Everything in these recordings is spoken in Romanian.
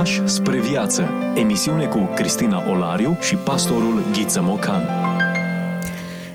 Pași spre viață. Emisiune cu Cristina Olariu și pastorul Ghiță Mocan.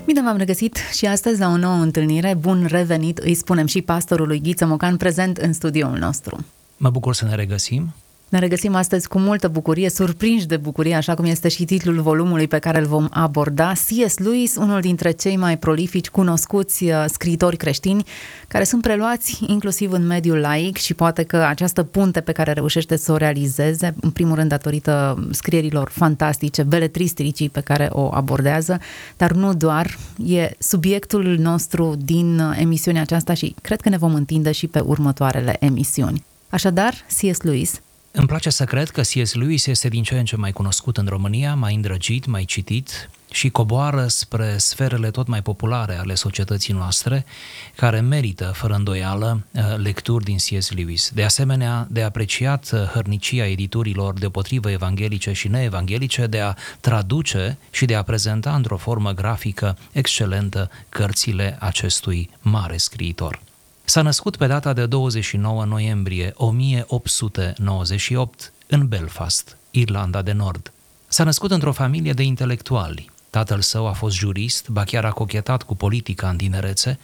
Bine v-am regăsit și astăzi la o nouă întâlnire. Bun revenit, îi spunem și pastorului Ghiță Mocan prezent în studioul nostru. Mă bucur să ne regăsim. Ne regăsim astăzi cu multă bucurie, surprinși de bucurie, așa cum este și titlul volumului pe care îl vom aborda. C.S. Lewis, unul dintre cei mai prolifici, cunoscuți uh, scriitori creștini, care sunt preluați inclusiv în mediul laic și poate că această punte pe care reușește să o realizeze, în primul rând datorită scrierilor fantastice, beletristicii pe care o abordează, dar nu doar, e subiectul nostru din uh, emisiunea aceasta și cred că ne vom întinde și pe următoarele emisiuni. Așadar, C.S. Lewis, îmi place să cred că C.S. Lewis este din ce în ce mai cunoscut în România, mai îndrăgit, mai citit și coboară spre sferele tot mai populare ale societății noastre, care merită, fără îndoială, uh, lecturi din C.S. Lewis. De asemenea, de apreciat uh, hărnicia editurilor deopotrivă evanghelice și neevanghelice de a traduce și de a prezenta într-o formă grafică excelentă cărțile acestui mare scriitor. S-a născut pe data de 29 noiembrie 1898 în Belfast, Irlanda de Nord. S-a născut într-o familie de intelectuali. Tatăl său a fost jurist, ba chiar a cochetat cu politica în tinerețe,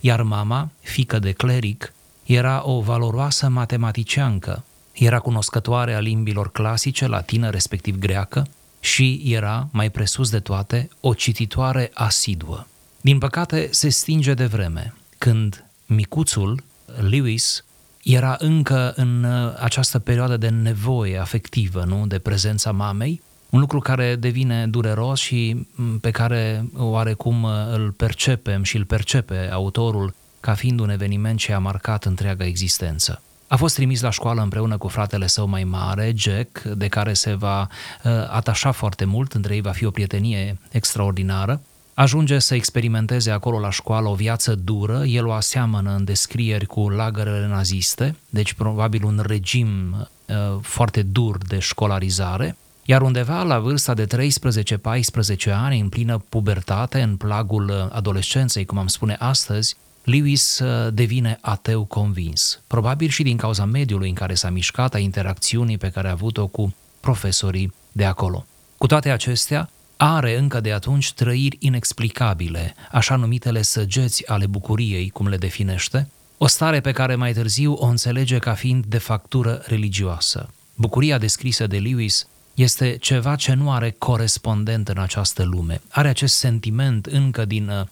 iar mama, fică de cleric, era o valoroasă matematiciancă, era cunoscătoare a limbilor clasice, latină, respectiv greacă, și era, mai presus de toate, o cititoare asiduă. Din păcate, se stinge de vreme, când micuțul, Lewis, era încă în uh, această perioadă de nevoie afectivă, nu, de prezența mamei, un lucru care devine dureros și mm, pe care oarecum uh, îl percepem și îl percepe autorul ca fiind un eveniment ce a marcat întreaga existență. A fost trimis la școală împreună cu fratele său mai mare, Jack, de care se va uh, atașa foarte mult, între ei va fi o prietenie extraordinară, Ajunge să experimenteze acolo la școală o viață dură, el o aseamănă în descrieri cu lagărele naziste, deci probabil un regim uh, foarte dur de școlarizare, iar undeva la vârsta de 13-14 ani, în plină pubertate, în plagul uh, adolescenței, cum am spune astăzi, Lewis uh, devine ateu convins, probabil și din cauza mediului în care s-a mișcat, a interacțiunii pe care a avut-o cu profesorii de acolo. Cu toate acestea, are încă de atunci trăiri inexplicabile, așa numitele săgeți ale bucuriei, cum le definește, o stare pe care mai târziu o înțelege ca fiind de factură religioasă. Bucuria descrisă de Lewis este ceva ce nu are corespondent în această lume. Are acest sentiment încă din uh,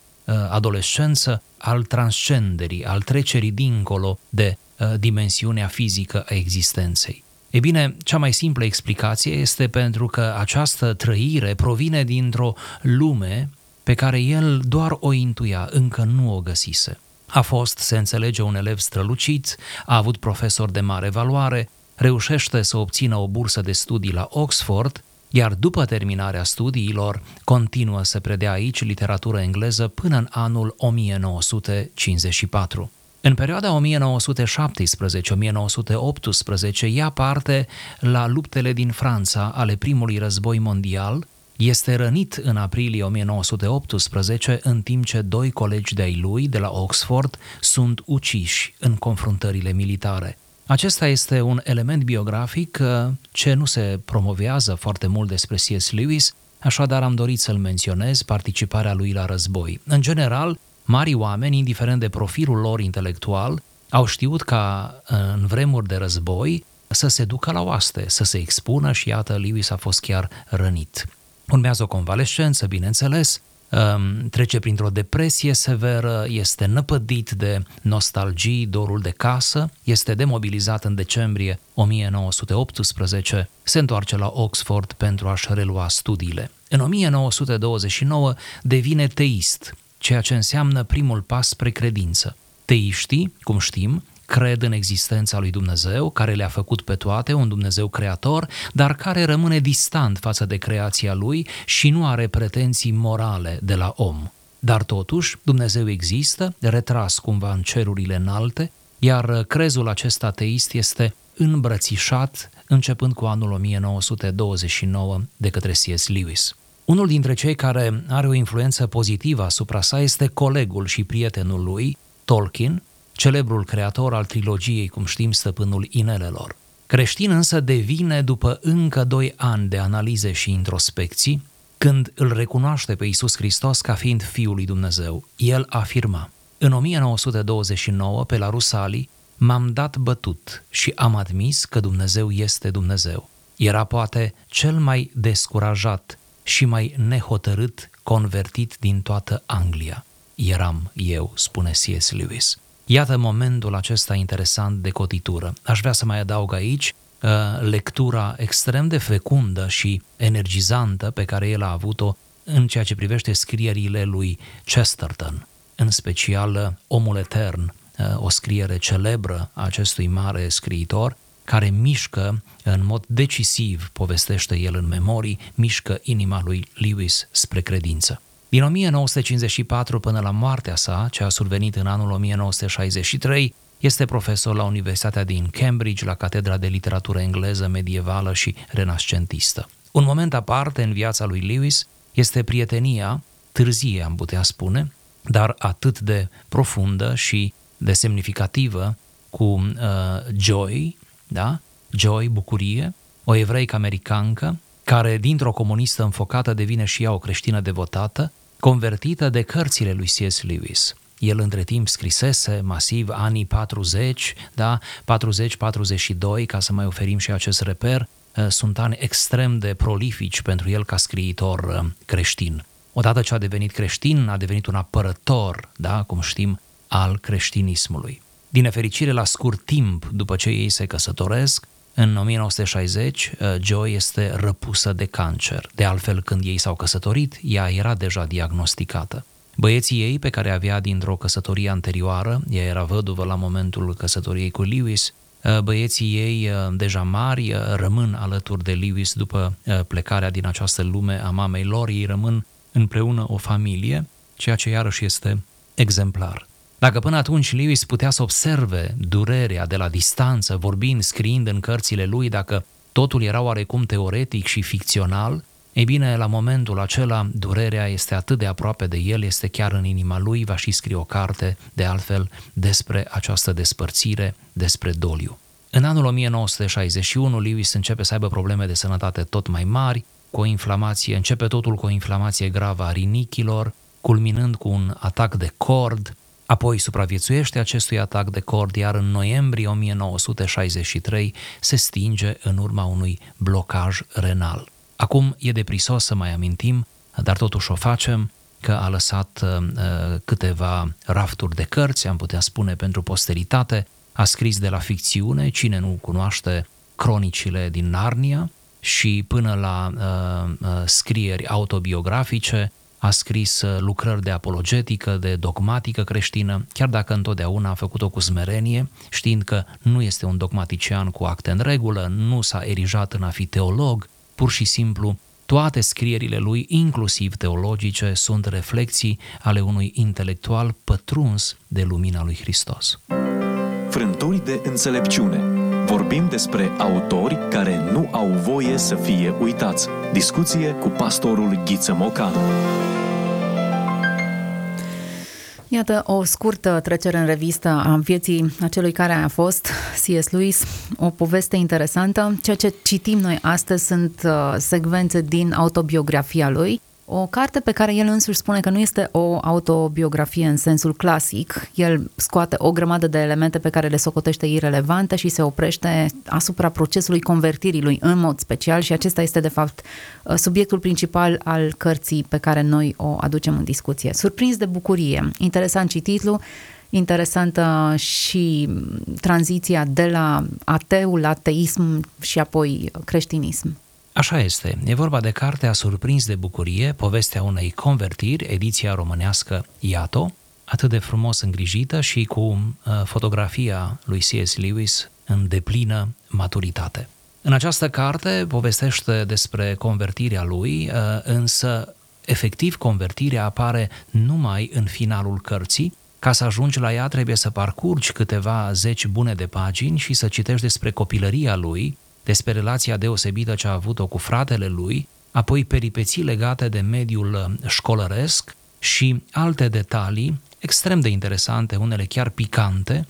adolescență al transcenderii, al trecerii dincolo de uh, dimensiunea fizică a existenței. E bine, cea mai simplă explicație este pentru că această trăire provine dintr-o lume pe care el doar o intuia, încă nu o găsise. A fost, se înțelege, un elev strălucit, a avut profesor de mare valoare, reușește să obțină o bursă de studii la Oxford, iar după terminarea studiilor continuă să predea aici literatură engleză până în anul 1954. În perioada 1917-1918 ia parte la luptele din Franța ale primului război mondial, este rănit în aprilie 1918 în timp ce doi colegi de-ai lui de la Oxford sunt uciși în confruntările militare. Acesta este un element biografic uh, ce nu se promovează foarte mult despre C.S. Lewis, așadar am dorit să-l menționez, participarea lui la război. În general, Mari oameni, indiferent de profilul lor intelectual, au știut ca în vremuri de război să se ducă la oaste, să se expună și iată, Lewis a fost chiar rănit. Urmează o convalescență, bineînțeles, um, trece printr-o depresie severă, este năpădit de nostalgii, dorul de casă, este demobilizat în decembrie 1918, se întoarce la Oxford pentru a-și relua studiile. În 1929 devine teist, ceea ce înseamnă primul pas spre credință. Teiștii, cum știm, cred în existența lui Dumnezeu, care le-a făcut pe toate, un Dumnezeu creator, dar care rămâne distant față de creația lui și nu are pretenții morale de la om. Dar totuși, Dumnezeu există, retras cumva în cerurile înalte, iar crezul acesta ateist este îmbrățișat începând cu anul 1929 de către C.S. Lewis. Unul dintre cei care are o influență pozitivă asupra sa este colegul și prietenul lui, Tolkien, celebrul creator al trilogiei, cum știm, Stăpânul Inelelor. Creștin însă devine după încă doi ani de analize și introspecții, când îl recunoaște pe Iisus Hristos ca fiind Fiul lui Dumnezeu. El afirma, în 1929, pe la Rusali, m-am dat bătut și am admis că Dumnezeu este Dumnezeu. Era poate cel mai descurajat și mai nehotărât convertit din toată Anglia. Eram eu, spune C.S. Lewis. Iată momentul acesta interesant de cotitură. Aș vrea să mai adaug aici uh, lectura extrem de fecundă și energizantă pe care el a avut-o în ceea ce privește scrierile lui Chesterton, în special uh, Omul Etern, uh, o scriere celebră a acestui mare scriitor, care mișcă în mod decisiv, povestește el în memorii, mișcă inima lui Lewis spre credință. Din 1954 până la moartea sa, ce a survenit în anul 1963, este profesor la Universitatea din Cambridge, la Catedra de Literatură Engleză Medievală și Renascentistă. Un moment aparte în viața lui Lewis este prietenia, târzie am putea spune, dar atât de profundă și de semnificativă cu uh, Joy, da? Joy, bucurie, o evreică americancă, care dintr-o comunistă înfocată devine și ea o creștină devotată, convertită de cărțile lui C.S. Lewis. El între timp scrisese masiv anii 40, da, 40-42, ca să mai oferim și acest reper, uh, sunt ani extrem de prolifici pentru el ca scriitor uh, creștin. Odată ce a devenit creștin, a devenit un apărător, da, cum știm, al creștinismului. Din nefericire, la scurt timp după ce ei se căsătoresc, în 1960, uh, Joy este răpusă de cancer. De altfel, când ei s-au căsătorit, ea era deja diagnosticată. Băieții ei, pe care avea dintr-o căsătorie anterioară, ea era văduvă la momentul căsătoriei cu Lewis, uh, băieții ei uh, deja mari rămân alături de Lewis după plecarea din această lume a mamei lor, ei rămân împreună o familie, ceea ce iarăși este exemplar. Dacă până atunci Lewis putea să observe durerea de la distanță, vorbind, scriind în cărțile lui, dacă totul era oarecum teoretic și ficțional, ei bine, la momentul acela, durerea este atât de aproape de el, este chiar în inima lui, va și scrie o carte, de altfel, despre această despărțire, despre doliu. În anul 1961, Lewis începe să aibă probleme de sănătate tot mai mari, cu o inflamație, începe totul cu o inflamație gravă a rinichilor, culminând cu un atac de cord, Apoi supraviețuiește acestui atac de cord, iar în noiembrie 1963 se stinge în urma unui blocaj renal. Acum e deprisos să mai amintim, dar totuși o facem, că a lăsat uh, câteva rafturi de cărți, am putea spune, pentru posteritate, a scris de la ficțiune, cine nu cunoaște cronicile din Narnia, și până la uh, uh, scrieri autobiografice, a scris uh, lucrări de apologetică, de dogmatică creștină, chiar dacă întotdeauna a făcut-o cu smerenie, știind că nu este un dogmatician cu acte în regulă, nu s-a erijat în a fi teolog, pur și simplu toate scrierile lui, inclusiv teologice, sunt reflexii ale unui intelectual pătruns de lumina lui Hristos. Frânturi de înțelepciune Vorbim despre autori care nu au voie să fie uitați. Discuție cu pastorul Ghiță Mocanu. Iată o scurtă trecere în revistă a vieții acelui care a fost C.S. Lewis, o poveste interesantă. Ceea ce citim noi astăzi sunt uh, secvențe din autobiografia lui, o carte pe care el însuși spune că nu este o autobiografie în sensul clasic. El scoate o grămadă de elemente pe care le socotește irelevante și se oprește asupra procesului convertirii lui în mod special și acesta este de fapt subiectul principal al cărții pe care noi o aducem în discuție. Surprins de bucurie. Interesant și titlu, interesantă și tranziția de la ateu la teism și apoi creștinism. Așa este. E vorba de cartea Surprins de bucurie, povestea unei convertiri, ediția românească Iato, atât de frumos îngrijită și cu uh, fotografia lui C.S. Lewis în deplină maturitate. În această carte povestește despre convertirea lui, uh, însă efectiv convertirea apare numai în finalul cărții. Ca să ajungi la ea trebuie să parcurgi câteva zeci bune de pagini și să citești despre copilăria lui, despre relația deosebită ce a avut-o cu fratele lui, apoi peripeții legate de mediul uh, școlăresc și alte detalii extrem de interesante, unele chiar picante,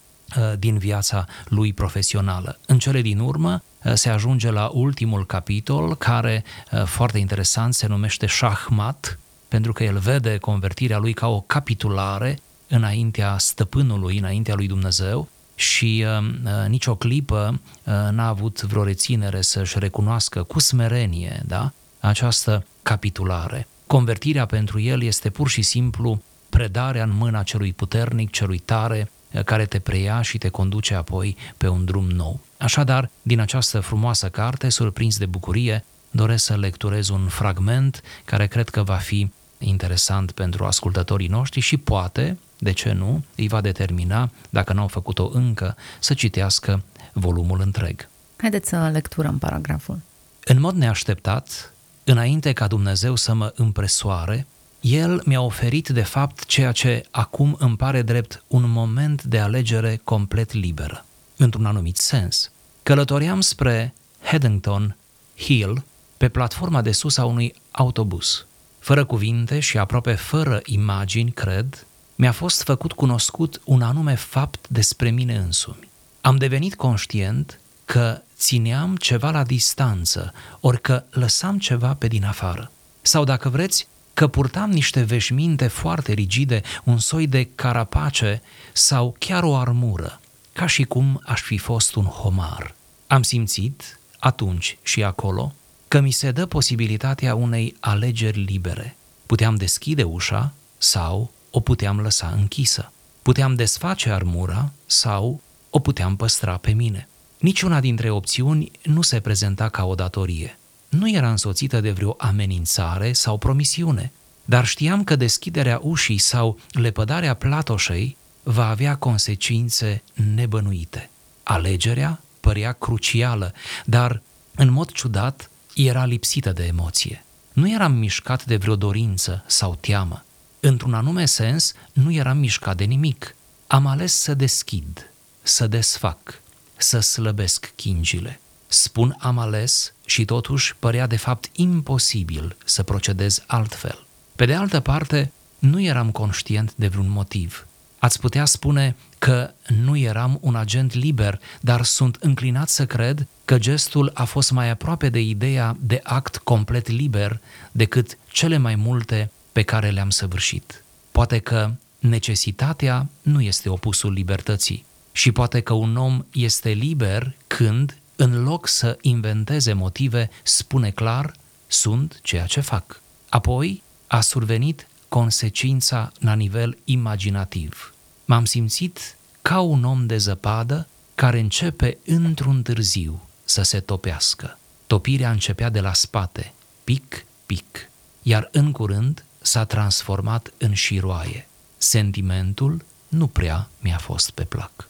din viața lui profesională. În cele din urmă se ajunge la ultimul capitol care, foarte interesant, se numește Shahmat, pentru că el vede convertirea lui ca o capitulare înaintea stăpânului, înaintea lui Dumnezeu și uh, uh, nicio clipă uh, n-a avut vreo reținere să-și recunoască cu smerenie da, această capitulare. Convertirea pentru el este pur și simplu predarea în mâna celui puternic, celui tare, uh, care te preia și te conduce apoi pe un drum nou. Așadar, din această frumoasă carte, surprins de bucurie, doresc să lecturez un fragment care cred că va fi interesant pentru ascultătorii noștri și poate, de ce nu, îi va determina, dacă n-au făcut-o încă, să citească volumul întreg. Haideți să lecturăm paragraful. În mod neașteptat, înainte ca Dumnezeu să mă împresoare, El mi-a oferit de fapt ceea ce acum îmi pare drept un moment de alegere complet liberă, într-un anumit sens. Călătoream spre Haddington Hill pe platforma de sus a unui autobuz. Fără cuvinte și aproape fără imagini, cred, mi-a fost făcut cunoscut un anume fapt despre mine însumi. Am devenit conștient că țineam ceva la distanță, ori că lăsam ceva pe din afară. Sau dacă vreți, că purtam niște veșminte foarte rigide, un soi de carapace sau chiar o armură, ca și cum aș fi fost un homar. Am simțit, atunci și acolo, că mi se dă posibilitatea unei alegeri libere. Puteam deschide ușa sau o puteam lăsa închisă. Puteam desface armura sau o puteam păstra pe mine. Niciuna dintre opțiuni nu se prezenta ca o datorie. Nu era însoțită de vreo amenințare sau promisiune, dar știam că deschiderea ușii sau lepădarea platoșei va avea consecințe nebănuite. Alegerea părea crucială, dar, în mod ciudat, era lipsită de emoție. Nu eram mișcat de vreo dorință sau teamă. Într-un anume sens, nu eram mișcat de nimic. Am ales să deschid, să desfac, să slăbesc chingile. Spun am ales și totuși părea de fapt imposibil să procedez altfel. Pe de altă parte, nu eram conștient de vreun motiv. Ați putea spune că nu eram un agent liber, dar sunt înclinat să cred că gestul a fost mai aproape de ideea de act complet liber decât cele mai multe pe care le-am săvârșit. Poate că necesitatea nu este opusul libertății și poate că un om este liber când, în loc să inventeze motive, spune clar, sunt ceea ce fac. Apoi a survenit consecința la nivel imaginativ. M-am simțit ca un om de zăpadă care începe într-un târziu să se topească. Topirea începea de la spate, pic, pic, iar în curând s-a transformat în șiroaie. Sentimentul nu prea mi-a fost pe plac.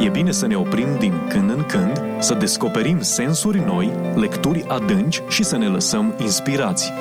E bine să ne oprim din când în când, să descoperim sensuri noi, lecturi adânci și să ne lăsăm inspirați.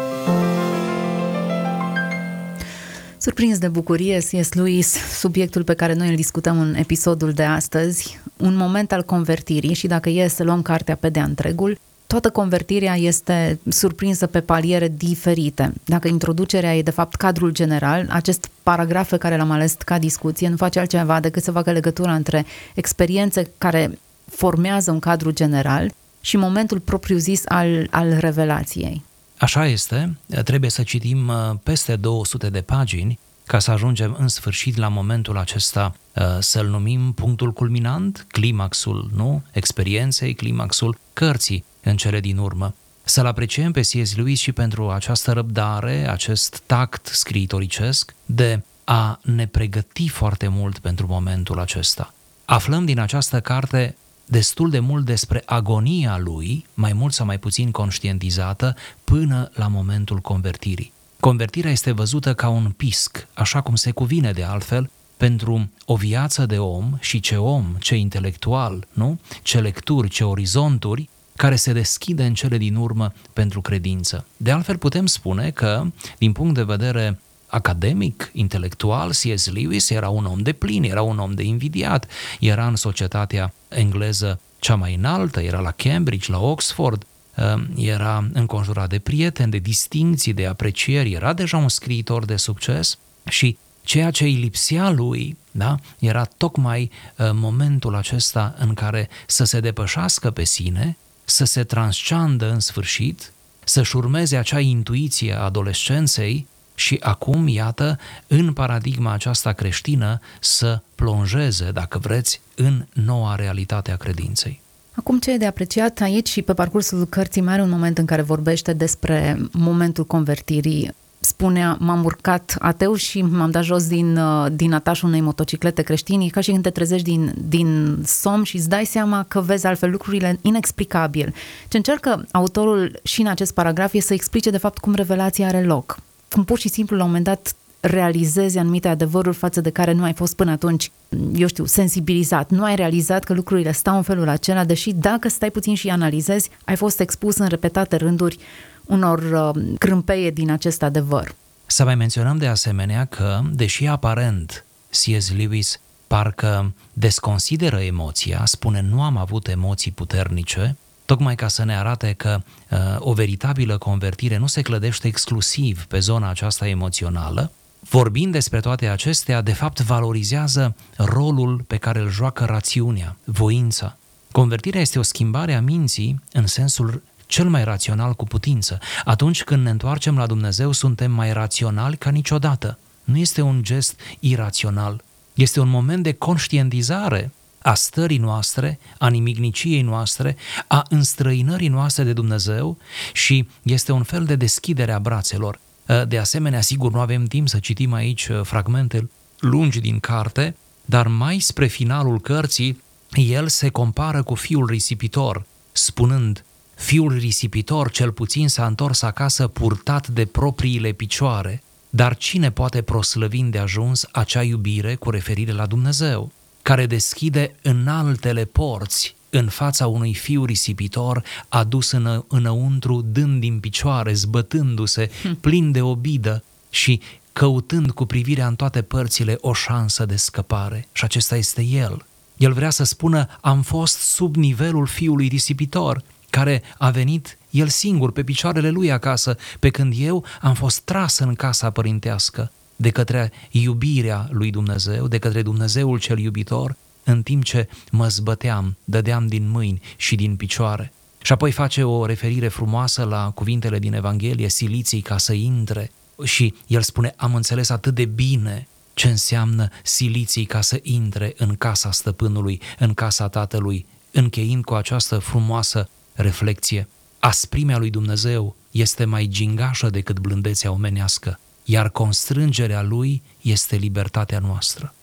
Surprins de bucurie, C.S. Lewis, subiectul pe care noi îl discutăm în episodul de astăzi, un moment al convertirii și dacă e să luăm cartea pe de întregul, toată convertirea este surprinsă pe paliere diferite. Dacă introducerea e de fapt cadrul general, acest paragraf pe care l-am ales ca discuție nu face altceva decât să facă legătura între experiențe care formează un cadru general și momentul propriu-zis al, al revelației. Așa este, trebuie să citim uh, peste 200 de pagini ca să ajungem în sfârșit la momentul acesta uh, să-l numim punctul culminant, climaxul, nu? Experienței, climaxul cărții în cele din urmă. Să-l apreciem pe C.S. Lewis și pentru această răbdare, acest tact scriitoricesc de a ne pregăti foarte mult pentru momentul acesta. Aflăm din această carte destul de mult despre agonia lui, mai mult sau mai puțin conștientizată, până la momentul convertirii. Convertirea este văzută ca un pisc, așa cum se cuvine de altfel, pentru o viață de om și ce om, ce intelectual, nu? Ce lecturi, ce orizonturi, care se deschide în cele din urmă pentru credință. De altfel putem spune că, din punct de vedere academic, intelectual, C.S. Lewis era un om de plin, era un om de invidiat, era în societatea engleză cea mai înaltă, era la Cambridge, la Oxford, um, era înconjurat de prieteni, de distinții, de aprecieri, era deja un scriitor de succes și ceea ce îi lipsea lui da? Era tocmai uh, momentul acesta în care să se depășească pe sine, să se transceandă în sfârșit, să-și urmeze acea intuiție a adolescenței și acum, iată, în paradigma aceasta creștină, să plonjeze, dacă vreți, în noua realitate a credinței. Acum ce e de apreciat aici și pe parcursul cărții mai are un moment în care vorbește despre momentul convertirii spunea, m-am urcat ateu și m-am dat jos din, uh, din atașul unei motociclete creștini, ca și când te trezești din, din somn și îți dai seama că vezi altfel lucrurile inexplicabil. Ce încearcă autorul și în acest paragraf e să explice de fapt cum revelația are loc. Cum pur și simplu la un moment dat realizezi anumite adevăruri față de care nu ai fost până atunci, eu știu, sensibilizat. Nu ai realizat că lucrurile stau în felul acela, deși dacă stai puțin și analizezi, ai fost expus în repetate rânduri unor uh, crâmpeie din acest adevăr. Să mai menționăm de asemenea că, deși aparent C.S. Lewis parcă desconsideră emoția, spune nu am avut emoții puternice, tocmai ca să ne arate că uh, o veritabilă convertire nu se clădește exclusiv pe zona aceasta emoțională, vorbind despre toate acestea, de fapt valorizează rolul pe care îl joacă rațiunea, voința. Convertirea este o schimbare a minții în sensul cel mai rațional cu putință. Atunci când ne întoarcem la Dumnezeu, suntem mai raționali ca niciodată. Nu este un gest irațional, este un moment de conștientizare a stării noastre, a nimigniciei noastre, a înstrăinării noastre de Dumnezeu și este un fel de deschidere a brațelor. De asemenea, sigur, nu avem timp să citim aici uh, fragmente lungi din carte, dar mai spre finalul cărții, el se compară cu fiul risipitor, spunând, Fiul risipitor cel puțin s-a întors acasă purtat de propriile picioare, dar cine poate proslăvi de ajuns acea iubire cu referire la Dumnezeu, care deschide în altele porți în fața unui fiu risipitor adus în, înăuntru, dând din picioare, zbătându-se, hm. plin de obidă și căutând cu privirea în toate părțile o șansă de scăpare. Și acesta este el. El vrea să spună, am fost sub nivelul fiului risipitor, care a venit el singur pe picioarele lui acasă, pe când eu am fost tras în casa părintească de către iubirea lui Dumnezeu, de către Dumnezeul cel iubitor, în timp ce mă zbăteam, dădeam din mâini și din picioare. Și apoi face o referire frumoasă la cuvintele din Evanghelie, siliții ca să intre. Și el spune, am înțeles atât de bine ce înseamnă siliții ca să intre în casa stăpânului, în casa tatălui, încheind cu această frumoasă reflexie. Asprimea lui Dumnezeu este mai gingașă decât blândețea omenească, iar constrângerea lui este libertatea noastră.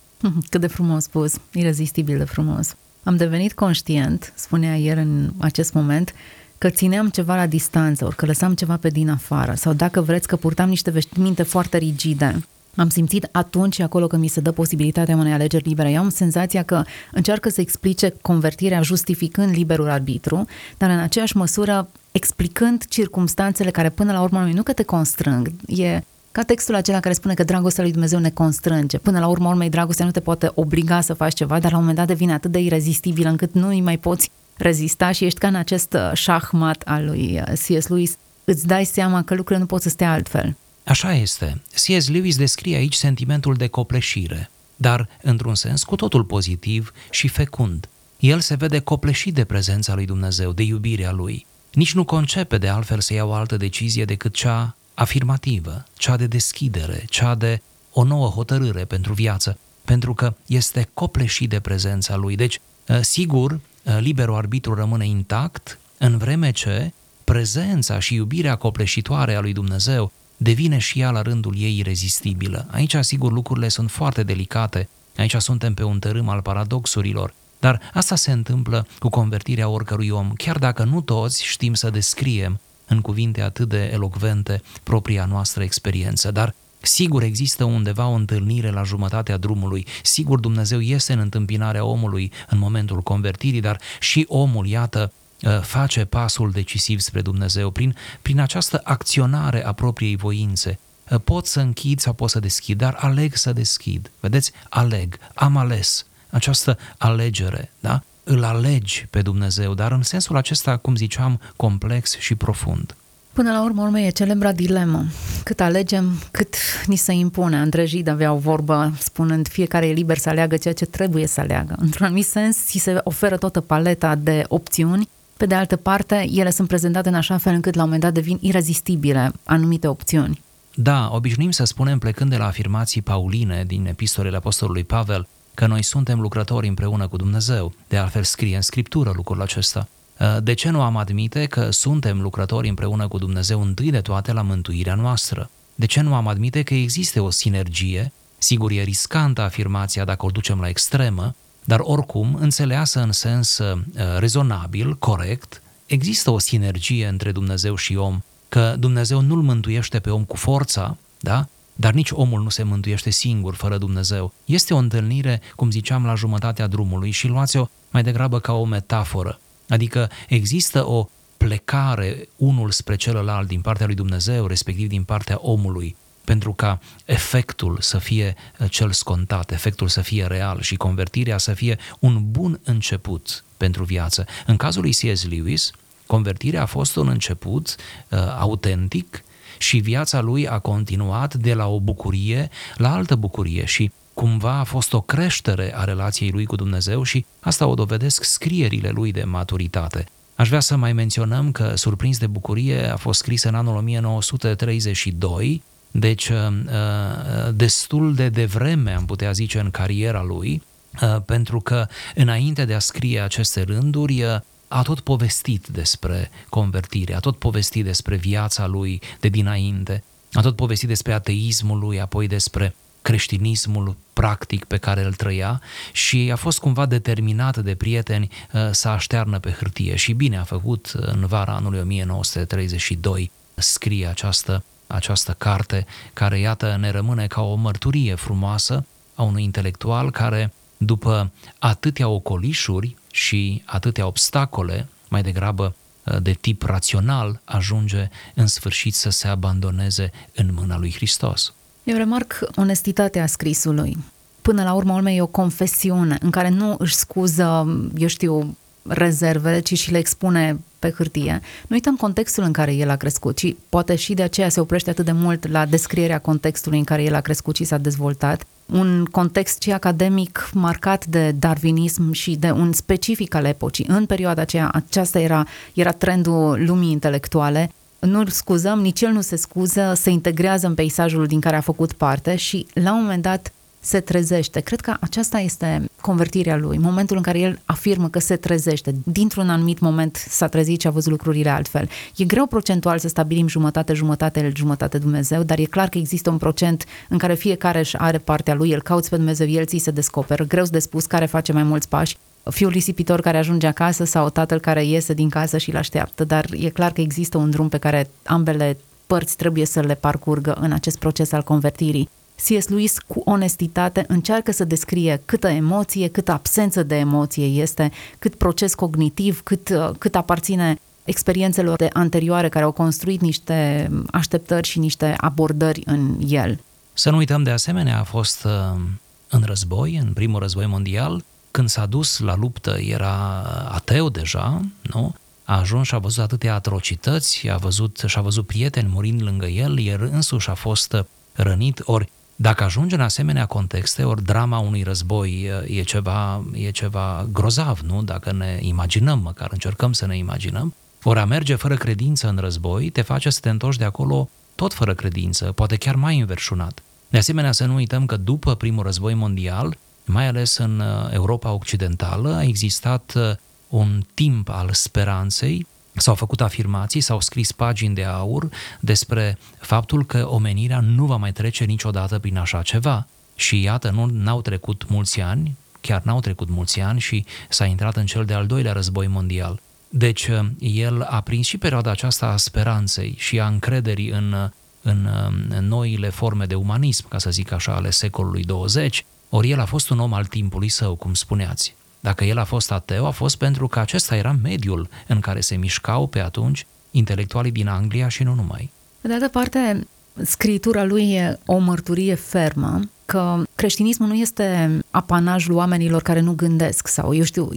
Cât de frumos spus, irezistibil de frumos. Am devenit conștient, spunea el în acest moment, că țineam ceva la distanță, ori că lăsam ceva pe din afară, sau dacă vreți că purtam niște veștiminte foarte rigide. Am simțit atunci acolo că mi se dă posibilitatea unei alegeri libere. Eu am senzația că încearcă să explice convertirea justificând liberul arbitru, dar în aceeași măsură explicând circumstanțele care până la urmă nu că te constrâng, e ca textul acela care spune că dragostea lui Dumnezeu ne constrânge. Până la urmă urmei, dragostea nu te poate obliga să faci ceva, dar la un moment dat devine atât de irezistibil încât nu îi mai poți rezista și ești ca în acest uh, șahmat al lui uh, C.S. Lewis. Îți dai seama că lucrurile nu pot să stea altfel. Așa este. C.S. Lewis descrie aici sentimentul de copleșire, dar într-un sens cu totul pozitiv și fecund. El se vede copleșit de prezența lui Dumnezeu, de iubirea lui. Nici nu concepe de altfel să ia o altă decizie decât cea afirmativă, cea de deschidere, cea de o nouă hotărâre pentru viață, pentru că este copleșit de prezența lui. Deci, ă, sigur, ă, liberul arbitru rămâne intact, în vreme ce prezența și iubirea copleșitoare a lui Dumnezeu devine și ea la rândul ei irezistibilă. Aici, sigur, lucrurile sunt foarte delicate. Aici suntem pe un tărâm al paradoxurilor. Dar asta se întâmplă cu convertirea oricărui om, chiar dacă nu toți știm să descriem în cuvinte atât de elocvente propria noastră experiență, dar Sigur există undeva o întâlnire la jumătatea drumului, sigur Dumnezeu este în întâmpinarea omului în momentul convertirii, dar și omul, iată, ă, face pasul decisiv spre Dumnezeu prin, prin această acționare a propriei voințe. Ă, pot să închid sau pot să deschid, dar aleg să deschid. Vedeți? Aleg, am ales această alegere, da? îl alegi pe Dumnezeu, dar în sensul acesta, cum ziceam, complex și profund. Până la urmă, urmă e celebra dilemă. Cât alegem, cât ni se impune. Andrei Gide avea o vorbă spunând fiecare e liber să aleagă ceea ce trebuie să aleagă. Într-un anumit sens, si se oferă toată paleta de opțiuni. Pe de altă parte, ele sunt prezentate în așa fel încât la un moment dat devin irezistibile anumite opțiuni. Da, obișnuim să spunem, plecând de la afirmații pauline din epistolele Apostolului Pavel, că noi suntem lucrători împreună cu Dumnezeu. De altfel scrie în Scriptură lucrul acesta. Uh, de ce nu am admite că suntem lucrători împreună cu Dumnezeu întâi de toate la mântuirea noastră? De ce nu am admite că există o sinergie? Sigur, e riscantă afirmația dacă o ducem la extremă, dar oricum, înțeleasă în sens uh, rezonabil, corect, există o sinergie între Dumnezeu și om, că Dumnezeu nu-l mântuiește pe om cu forța, da? Dar nici omul nu se mântuiește singur, fără Dumnezeu. Este o întâlnire, cum ziceam, la jumătatea drumului și luați-o mai degrabă ca o metaforă. Adică există o plecare unul spre celălalt din partea lui Dumnezeu, respectiv din partea omului, pentru ca efectul să fie uh, cel scontat, efectul să fie real și convertirea să fie un bun început pentru viață. În cazul lui C.S. Lewis, convertirea a fost un început uh, autentic și viața lui a continuat de la o bucurie la altă bucurie și cumva a fost o creștere a relației lui cu Dumnezeu și asta o dovedesc scrierile lui de maturitate. Aș vrea să mai menționăm că Surprins de bucurie a fost scris în anul 1932, deci uh, uh, destul de devreme, am putea zice, în cariera lui, uh, pentru că înainte de a scrie aceste rânduri, a tot povestit despre convertire, a tot povestit despre viața lui de dinainte, a tot povestit despre ateismul lui, apoi despre creștinismul practic pe care îl trăia și a fost cumva determinat de prieteni uh, să aștearnă pe hârtie. Și bine a făcut uh, în vara anului 1932 scrie această, această carte care iată ne rămâne ca o mărturie frumoasă a unui intelectual care după atâtea ocolișuri și atâtea obstacole, mai degrabă uh, de tip rațional, ajunge în sfârșit să se abandoneze în mâna lui Hristos. Eu remarc onestitatea scrisului. Până la urmă, urmei, e o confesiune în care nu își scuză, eu știu, rezervele, ci și le expune pe hârtie. Nu uităm contextul în care el a crescut și poate și de aceea se oprește atât de mult la descrierea contextului în care el a crescut și s-a dezvoltat. Un context și academic marcat de darwinism și de un specific al epocii. În perioada aceea, aceasta era, era trendul lumii intelectuale nu-l scuzăm, nici el nu se scuză, se integrează în peisajul din care a făcut parte și la un moment dat se trezește. Cred că aceasta este convertirea lui, momentul în care el afirmă că se trezește. Dintr-un anumit moment s-a trezit și a văzut lucrurile altfel. E greu procentual să stabilim jumătate, jumătate, el, jumătate Dumnezeu, dar e clar că există un procent în care fiecare își are partea lui, el cauți pe Dumnezeu, el ți se descoperă. Greu de spus care face mai mulți pași fiul risipitor care ajunge acasă sau tatăl care iese din casă și îl așteaptă, dar e clar că există un drum pe care ambele părți trebuie să le parcurgă în acest proces al convertirii. C.S. Lewis, cu onestitate, încearcă să descrie câtă emoție, câtă absență de emoție este, cât proces cognitiv, cât, cât aparține experiențelor de anterioare care au construit niște așteptări și niște abordări în el. Să nu uităm de asemenea, a fost uh, în război, în primul război mondial, când s-a dus la luptă era ateu deja, nu? A ajuns și a văzut atâtea atrocități, a văzut, și-a văzut prieteni murind lângă el, el însuși a fost rănit, ori dacă ajunge în asemenea contexte, ori drama unui război e ceva, e ceva grozav, nu? Dacă ne imaginăm, măcar încercăm să ne imaginăm, ori a merge fără credință în război te face să te întorci de acolo tot fără credință, poate chiar mai înverșunat. De asemenea, să nu uităm că după primul război mondial, mai ales în uh, Europa Occidentală, a existat uh, un timp al speranței, s-au făcut afirmații, s-au scris pagini de aur despre faptul că omenirea nu va mai trece niciodată prin așa ceva. Și iată, nu n-au trecut mulți ani, chiar n-au trecut mulți ani și s-a intrat în cel de-al doilea război mondial. Deci uh, el a prins și perioada aceasta a speranței și a încrederii în, în, în noile forme de umanism, ca să zic așa, ale secolului 20, ori el a fost un om al timpului său, cum spuneați. Dacă el a fost ateu, a fost pentru că acesta era mediul în care se mișcau pe atunci intelectualii din Anglia și nu numai. Pe de altă parte, scritura lui e o mărturie fermă că creștinismul nu este apanajul oamenilor care nu gândesc sau, eu știu,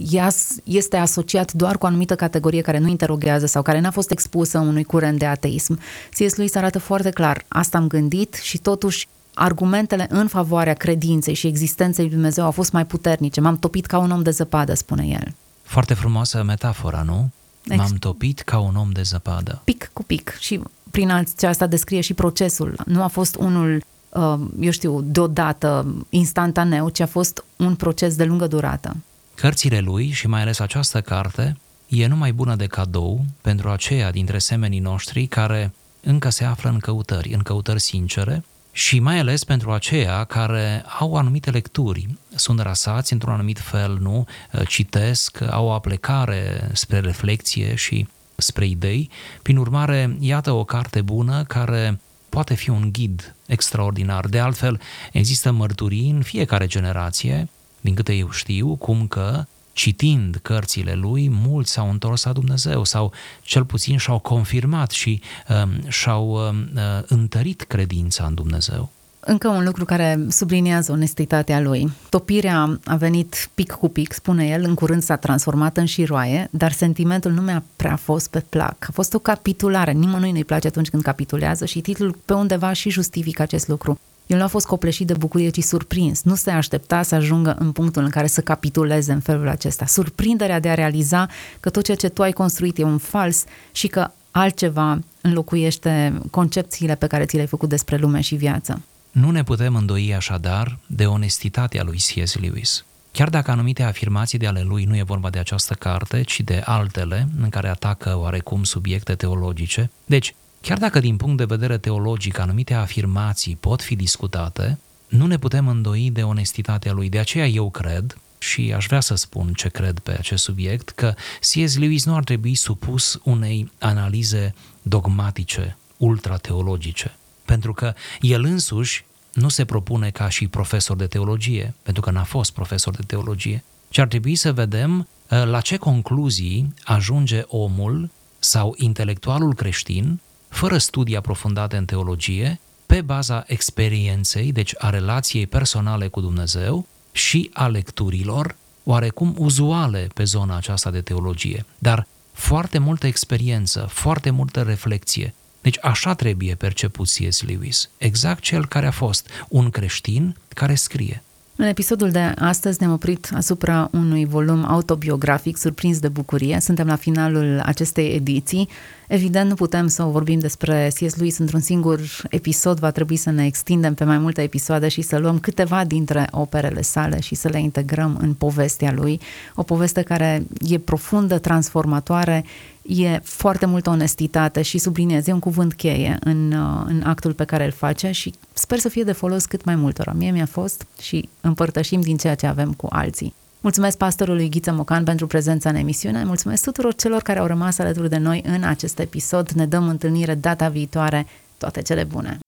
este asociat doar cu o anumită categorie care nu interoghează sau care n-a fost expusă unui curent de ateism. C.S. Lewis arată foarte clar, asta am gândit și totuși argumentele în favoarea credinței și existenței lui Dumnezeu au fost mai puternice. M-am topit ca un om de zăpadă, spune el. Foarte frumoasă metafora, nu? Ex- M-am topit ca un om de zăpadă. Pic cu pic și prin aceasta descrie și procesul. Nu a fost unul, uh, eu știu, deodată, instantaneu, ci a fost un proces de lungă durată. Cărțile lui și mai ales această carte e numai bună de cadou pentru aceia dintre semenii noștri care încă se află în căutări, în căutări sincere și mai ales pentru aceia care au anumite lecturi, sunt rasați într-un anumit fel, nu, citesc, au o aplecare spre reflexie și spre idei. Prin urmare, iată o carte bună care poate fi un ghid extraordinar. De altfel, există mărturii în fiecare generație, din câte eu știu, cum că citind cărțile lui, mulți s-au întors la Dumnezeu sau cel puțin și-au confirmat și um, și-au um, uh, întărit credința în Dumnezeu. Încă un lucru care subliniază onestitatea lui. Topirea a venit pic cu pic, spune el, în curând s-a transformat în șiroaie, dar sentimentul nu mi-a prea fost pe plac. A fost o capitulare, nimănui nu-i place atunci când capitulează și titlul pe undeva și justifică acest lucru. El nu a fost copleșit de bucurie, ci surprins. Nu se aștepta să ajungă în punctul în care să capituleze în felul acesta. Surprinderea de a realiza că tot ceea ce tu ai construit e un fals și că altceva înlocuiește concepțiile pe care ți le-ai făcut despre lume și viață. Nu ne putem îndoi așadar de onestitatea lui C.S. Lewis. Chiar dacă anumite afirmații de ale lui nu e vorba de această carte, ci de altele în care atacă oarecum subiecte teologice, deci Chiar dacă din punct de vedere teologic anumite afirmații pot fi discutate, nu ne putem îndoi de onestitatea lui. De aceea eu cred, și aș vrea să spun ce cred pe acest subiect, că C.S. Lewis nu ar trebui supus unei analize dogmatice, ultrateologice, pentru că el însuși nu se propune ca și profesor de teologie, pentru că n-a fost profesor de teologie, ci ar trebui să vedem uh, la ce concluzii ajunge omul sau intelectualul creștin fără studii aprofundate în teologie, pe baza experienței, deci a relației personale cu Dumnezeu și a lecturilor, oarecum uzuale pe zona aceasta de teologie, dar foarte multă experiență, foarte multă reflexie. Deci așa trebuie perceput C.S. Lewis, exact cel care a fost un creștin care scrie. În episodul de astăzi ne-am oprit asupra unui volum autobiografic surprins de bucurie. Suntem la finalul acestei ediții. Evident, nu putem să vorbim despre C.S. Lewis într-un singur episod, va trebui să ne extindem pe mai multe episoade și să luăm câteva dintre operele sale și să le integrăm în povestea lui. O poveste care e profundă, transformatoare, e foarte multă onestitate și subliniez, e un cuvânt cheie în, uh, în actul pe care îl face și sper să fie de folos cât mai multora. Mie mi-a fost și împărtășim din ceea ce avem cu alții. Mulțumesc pastorului Ghiță Mocan pentru prezența în emisiune, mulțumesc tuturor celor care au rămas alături de noi în acest episod. Ne dăm întâlnire data viitoare. Toate cele bune!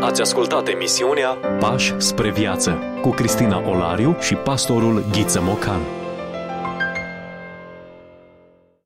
Ați ascultat emisiunea Pași spre viață cu Cristina Olariu și pastorul Ghiță Mocan.